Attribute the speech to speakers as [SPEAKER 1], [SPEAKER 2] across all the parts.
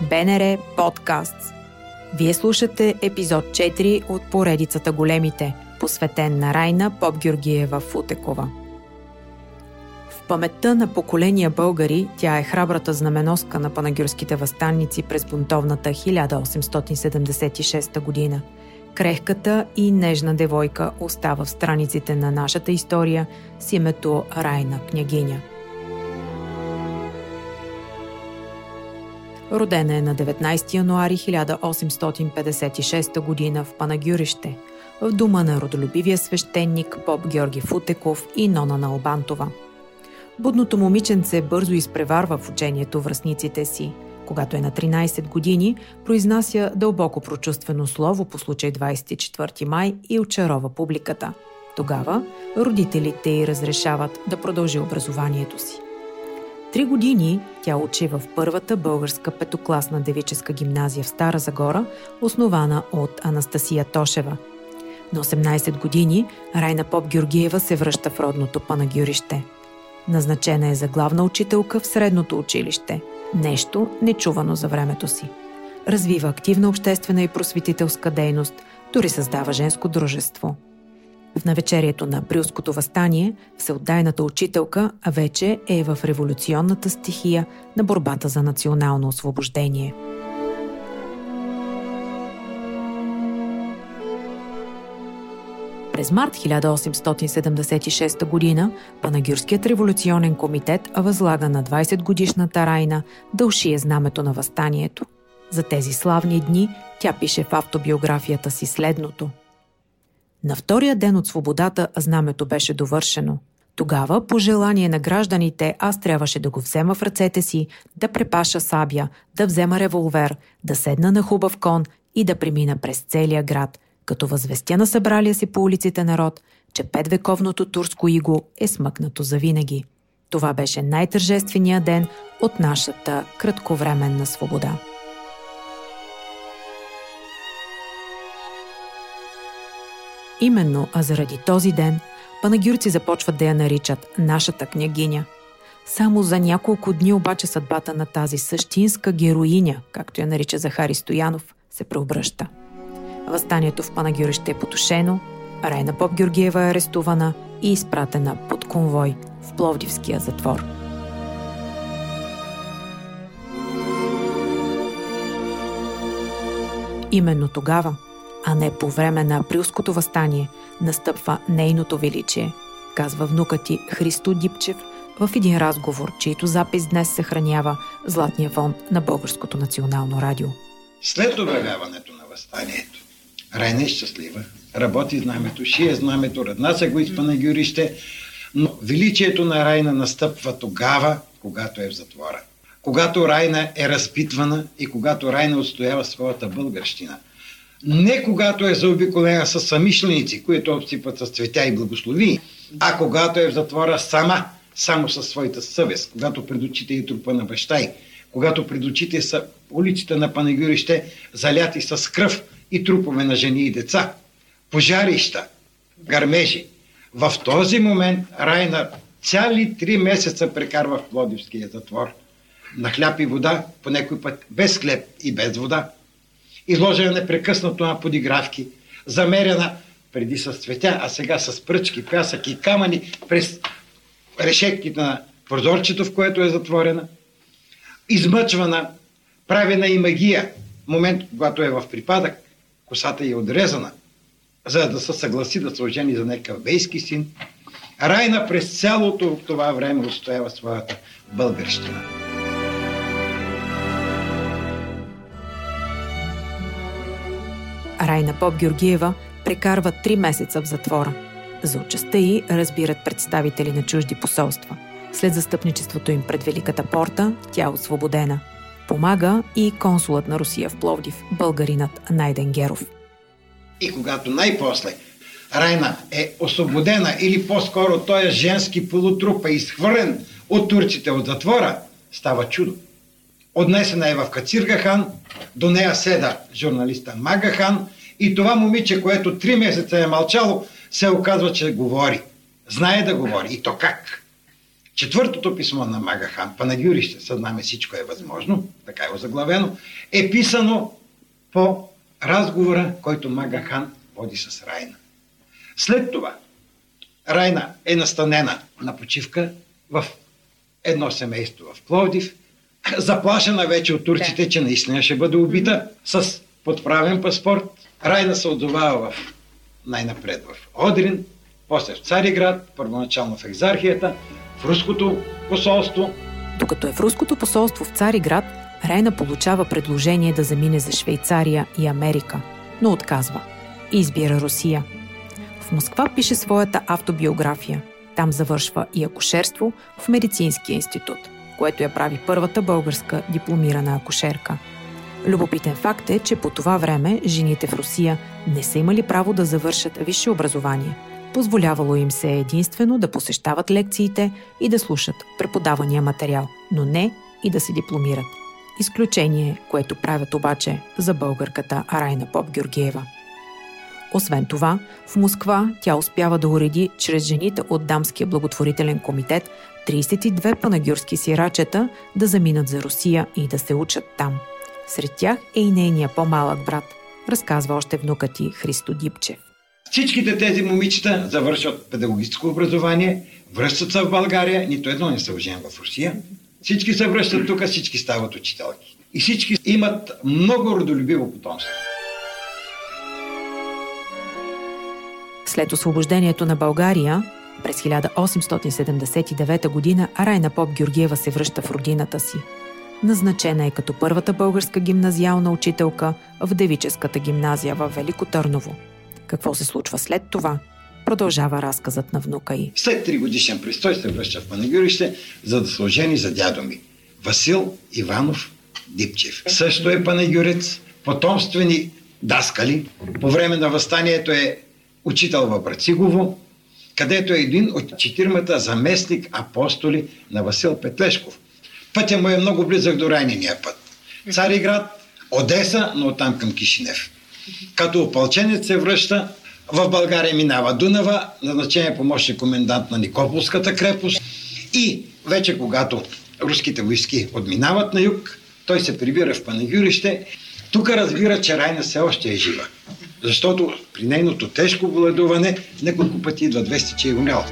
[SPEAKER 1] БНР Подкаст. Вие слушате епизод 4 от поредицата Големите, посветен на Райна Поп Георгиева Футекова. В паметта на поколения българи тя е храбрата знаменоска на панагюрските възстанници през бунтовната 1876 година. Крехката и нежна девойка остава в страниците на нашата история с името Райна княгиня – Родена е на 19 януари 1856 г. в Панагюрище, в дома на родолюбивия свещеник Поп Георги Футеков и Нона на Албантова. Будното момиченце бързо изпреварва в учението връзниците си. Когато е на 13 години, произнася дълбоко прочувствено слово по случай 24 май и очарова публиката. Тогава родителите й разрешават да продължи образованието си. Три години тя учи в първата българска петокласна девическа гимназия в Стара Загора, основана от Анастасия Тошева. На 18 години Райна Поп Георгиева се връща в родното Панагюрище. Назначена е за главна учителка в средното училище. Нещо нечувано за времето си. Развива активна обществена и просветителска дейност, дори създава женско дружество – в навечерието на априлското възстание, всеотдайната учителка вече е в революционната стихия на борбата за национално освобождение. През март 1876 г. Панагюрският революционен комитет възлага на 20-годишната Райна да ушие знамето на възстанието. За тези славни дни тя пише в автобиографията си следното – на втория ден от свободата знамето беше довършено. Тогава, по желание на гражданите, аз трябваше да го взема в ръцете си, да препаша сабя, да взема револвер, да седна на хубав кон и да премина през целия град, като възвестя на събралия си по улиците народ, че петвековното турско иго е смъкнато завинаги. Това беше най-тържественият ден от нашата кратковременна свобода. Именно, а заради този ден, панагюрци започват да я наричат нашата княгиня. Само за няколко дни обаче съдбата на тази същинска героиня, както я нарича Захари Стоянов, се преобръща. Възстанието в Панагюрище е потушено, Райна Поп Георгиева е арестувана и изпратена под конвой в Пловдивския затвор. Именно тогава а не по време на априлското възстание, настъпва нейното величие, казва внука ти Христо Дипчев в един разговор, чийто запис днес съхранява Златния фонд на Българското национално радио.
[SPEAKER 2] След обявяването на възстанието, Райна е щастлива, работи знамето, шие знамето, се го изпана гюрище, но величието на Райна настъпва тогава, когато е в затвора. Когато Райна е разпитвана и когато Райна отстоява своята българщина – не когато е заобиколена с самишленици, които обсипват с цветя и благослови, а когато е в затвора сама, само със своята съвест, когато пред очите е трупа на баща й, когато пред очите са улиците на Панагюрище заляти с кръв и трупове на жени и деца, пожарища, гърмежи. В този момент Райна цяли три месеца прекарва в Плодивския затвор. На хляб и вода, по някой път без хлеб и без вода изложена непрекъснато на подигравки, замерена преди с цветя, а сега с пръчки, пясък и камъни през решетките на прозорчето, в което е затворена, измъчвана, правена и магия, момент, когато е в припадък, косата е отрезана, за да се съгласи да се ожени за някакъв бейски син, Райна през цялото това време устоява своята българщина.
[SPEAKER 1] Райна Поп Георгиева прекарва три месеца в затвора. За участта й разбират представители на чужди посолства. След застъпничеството им пред Великата порта, тя е освободена. Помага и консулът на Русия в Пловдив, българинът Найден Геров.
[SPEAKER 2] И когато най-после Райна е освободена или по-скоро той е женски полутруп е изхвърлен от турците от затвора, става чудо. Отнесена е в Кациргахан, до нея седа журналиста Магахан и това момиче, което три месеца е мълчало, се оказва, че говори. Знае да говори. И то как? Четвъртото писмо на Магахан, Панагюрище, съд нами всичко е възможно, така е озаглавено, е писано по разговора, който Магахан води с Райна. След това Райна е настанена на почивка в едно семейство в Пловдив, заплашена вече от турците, че наистина ще бъде убита с подправен паспорт. Райна се отзовава в най-напред в Одрин, после в Цариград, първоначално в екзархията, в руското посолство.
[SPEAKER 1] Докато е в руското посолство в Цариград, Райна получава предложение да замине за Швейцария и Америка, но отказва и избира Русия. В Москва пише своята автобиография. Там завършва и акушерство в Медицинския институт, което я прави първата българска дипломирана акушерка. Любопитен факт е, че по това време жените в Русия не са имали право да завършат висше образование. Позволявало им се единствено да посещават лекциите и да слушат преподавания материал, но не и да се дипломират. Изключение, което правят обаче за българката Арайна Поп Георгиева. Освен това, в Москва тя успява да уреди чрез жените от Дамския благотворителен комитет 32 панагюрски сирачета да заминат за Русия и да се учат там. Сред тях е и нейния по-малък брат, разказва още внука ти Христо Дипчев.
[SPEAKER 2] Всичките тези момичета завършват педагогическо образование, връщат се в България, нито едно не се оженва в Русия. Всички се връщат тук, всички стават учителки. И всички имат много родолюбиво потомство.
[SPEAKER 1] След освобождението на България, през 1879 г. Райна Поп Георгиева се връща в родината си. Назначена е като първата българска гимназиална учителка в девическата гимназия в Велико Търново. Какво се случва след това? Продължава разказът на внука й.
[SPEAKER 2] След три годишен престой се връща в Панагюрище, за да служени за дядо ми. Васил Иванов Дипчев. Също е панагюрец, потомствени даскали. По време на възстанието е учител в Брацигово, където е един от четирмата заместник апостоли на Васил Петлешков. Пътя му е много близък до райнения път. Цариград, Одеса, но оттам към Кишинев. Като опълченец се връща, в България минава Дунава, назначение помощник комендант на Никополската крепост и вече когато руските войски отминават на юг, той се прибира в Панагюрище. Тук разбира, че Райна все още е жива. Защото при нейното тежко владуване няколко пъти идва 200, че е умрял.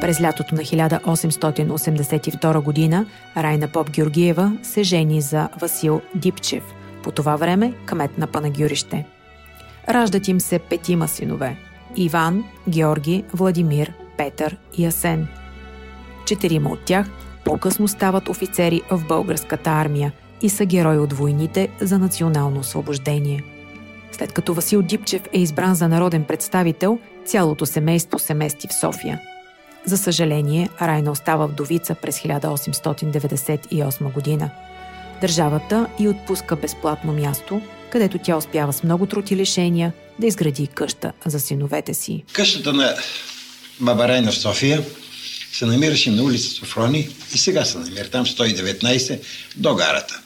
[SPEAKER 1] През лятото на 1882 година Райна Поп Георгиева се жени за Васил Дипчев, по това време кмет на Панагюрище. Раждат им се петима синове – Иван, Георги, Владимир, Петър и Асен. Четирима от тях по-късно стават офицери в българската армия и са герои от войните за национално освобождение – след като Васил Дипчев е избран за народен представител, цялото семейство се мести в София. За съжаление, Райна остава вдовица през 1898 година. Държавата и отпуска безплатно място, където тя успява с много труд и лишения да изгради къща за синовете си.
[SPEAKER 2] Къщата на баба Райна в София се намираше на улица Софрони и сега се намира там 119 до гарата.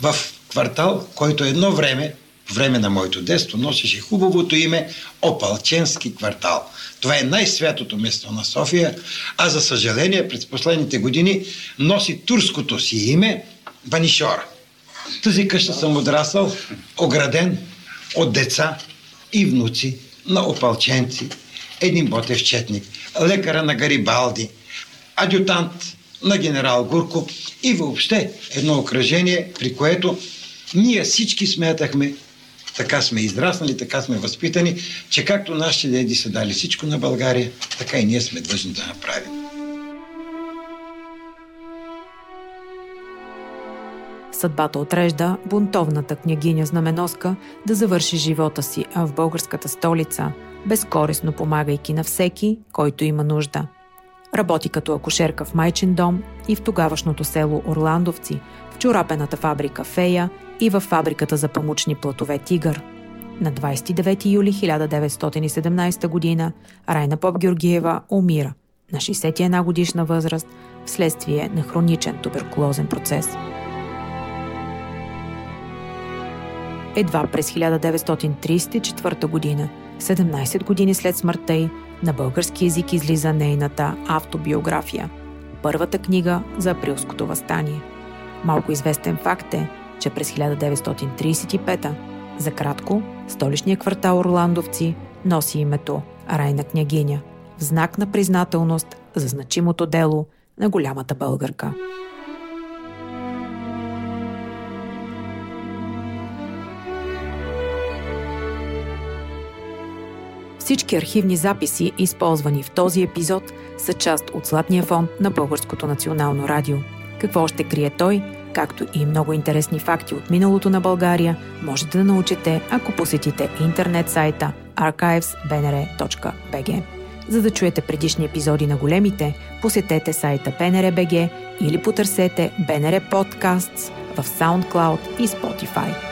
[SPEAKER 2] В квартал, който едно време време на моето детство носеше хубавото име Опалченски квартал. Това е най-святото место на София, а за съжаление през последните години носи турското си име Банишора. Тази къща съм отрасъл, ограден от деца и внуци на опалченци, един Ботев четник, лекара на Гарибалди, адютант на генерал Гурко и въобще едно окръжение, при което ние всички смятахме, така сме израснали, така сме възпитани, че както нашите деди са дали всичко на България, така и ние сме длъжни да направим.
[SPEAKER 1] Съдбата отрежда бунтовната княгиня Знаменоска да завърши живота си в българската столица, безкорисно помагайки на всеки, който има нужда. Работи като акушерка в майчин дом и в тогавашното село Орландовци, в чорапената фабрика Фея и в фабриката за памучни платове Тигър. На 29 юли 1917 г. Райна Поп Георгиева умира на 61 годишна възраст вследствие на хроничен туберкулозен процес. Едва през 1934 година, 17 години след смъртта й, На български язик излиза нейната автобиография – първата книга за априлското възстание. Малко известен факт е, че през 1935 за кратко, столичният квартал Орландовци носи името Райна княгиня в знак на признателност за значимото дело на голямата българка. Всички архивни записи, използвани в този епизод, са част от Златния фонд на Българското национално радио. Какво ще крие той, както и много интересни факти от миналото на България, можете да научите, ако посетите интернет сайта archives.bnr.bg. За да чуете предишни епизоди на големите, посетете сайта BNR.bg или потърсете BNR Podcasts в SoundCloud и Spotify.